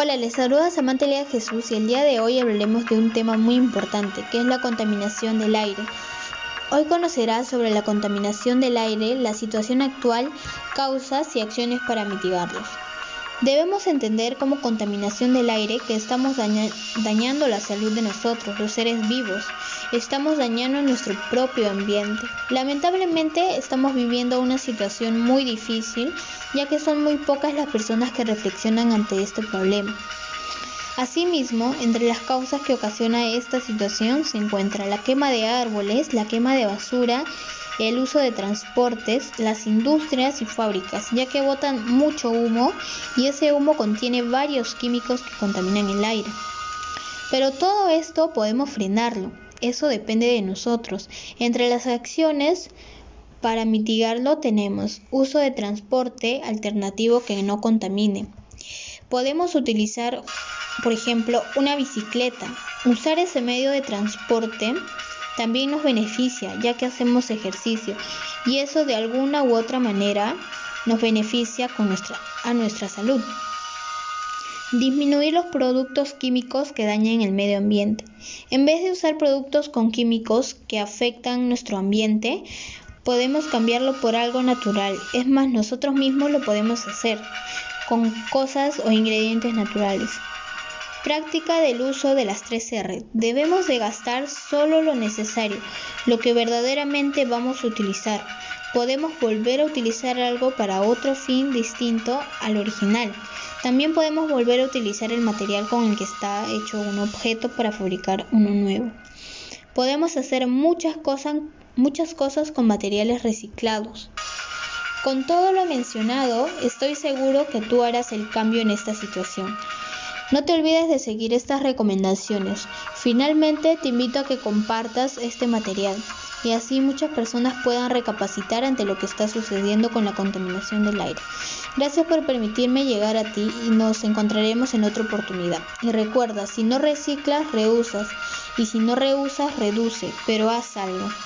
Hola, les saluda Samantha Lea Jesús y el día de hoy hablaremos de un tema muy importante, que es la contaminación del aire. Hoy conocerás sobre la contaminación del aire, la situación actual, causas y acciones para mitigarlos. Debemos entender como contaminación del aire que estamos dañando la salud de nosotros, los seres vivos. Estamos dañando nuestro propio ambiente. Lamentablemente estamos viviendo una situación muy difícil, ya que son muy pocas las personas que reflexionan ante este problema. Asimismo, entre las causas que ocasiona esta situación se encuentra la quema de árboles, la quema de basura el uso de transportes, las industrias y fábricas, ya que botan mucho humo y ese humo contiene varios químicos que contaminan el aire. Pero todo esto podemos frenarlo, eso depende de nosotros. Entre las acciones para mitigarlo tenemos uso de transporte alternativo que no contamine. Podemos utilizar, por ejemplo, una bicicleta. Usar ese medio de transporte también nos beneficia ya que hacemos ejercicio y eso de alguna u otra manera nos beneficia a nuestra salud. Disminuir los productos químicos que dañan el medio ambiente. En vez de usar productos con químicos que afectan nuestro ambiente, podemos cambiarlo por algo natural. Es más, nosotros mismos lo podemos hacer con cosas o ingredientes naturales. Práctica del uso de las tres R. Debemos de gastar solo lo necesario, lo que verdaderamente vamos a utilizar. Podemos volver a utilizar algo para otro fin distinto al original. También podemos volver a utilizar el material con el que está hecho un objeto para fabricar uno nuevo. Podemos hacer muchas cosas con materiales reciclados. Con todo lo mencionado, estoy seguro que tú harás el cambio en esta situación. No te olvides de seguir estas recomendaciones. Finalmente te invito a que compartas este material y así muchas personas puedan recapacitar ante lo que está sucediendo con la contaminación del aire. Gracias por permitirme llegar a ti y nos encontraremos en otra oportunidad. Y recuerda, si no reciclas, reusas y si no reusas, reduce, pero haz algo.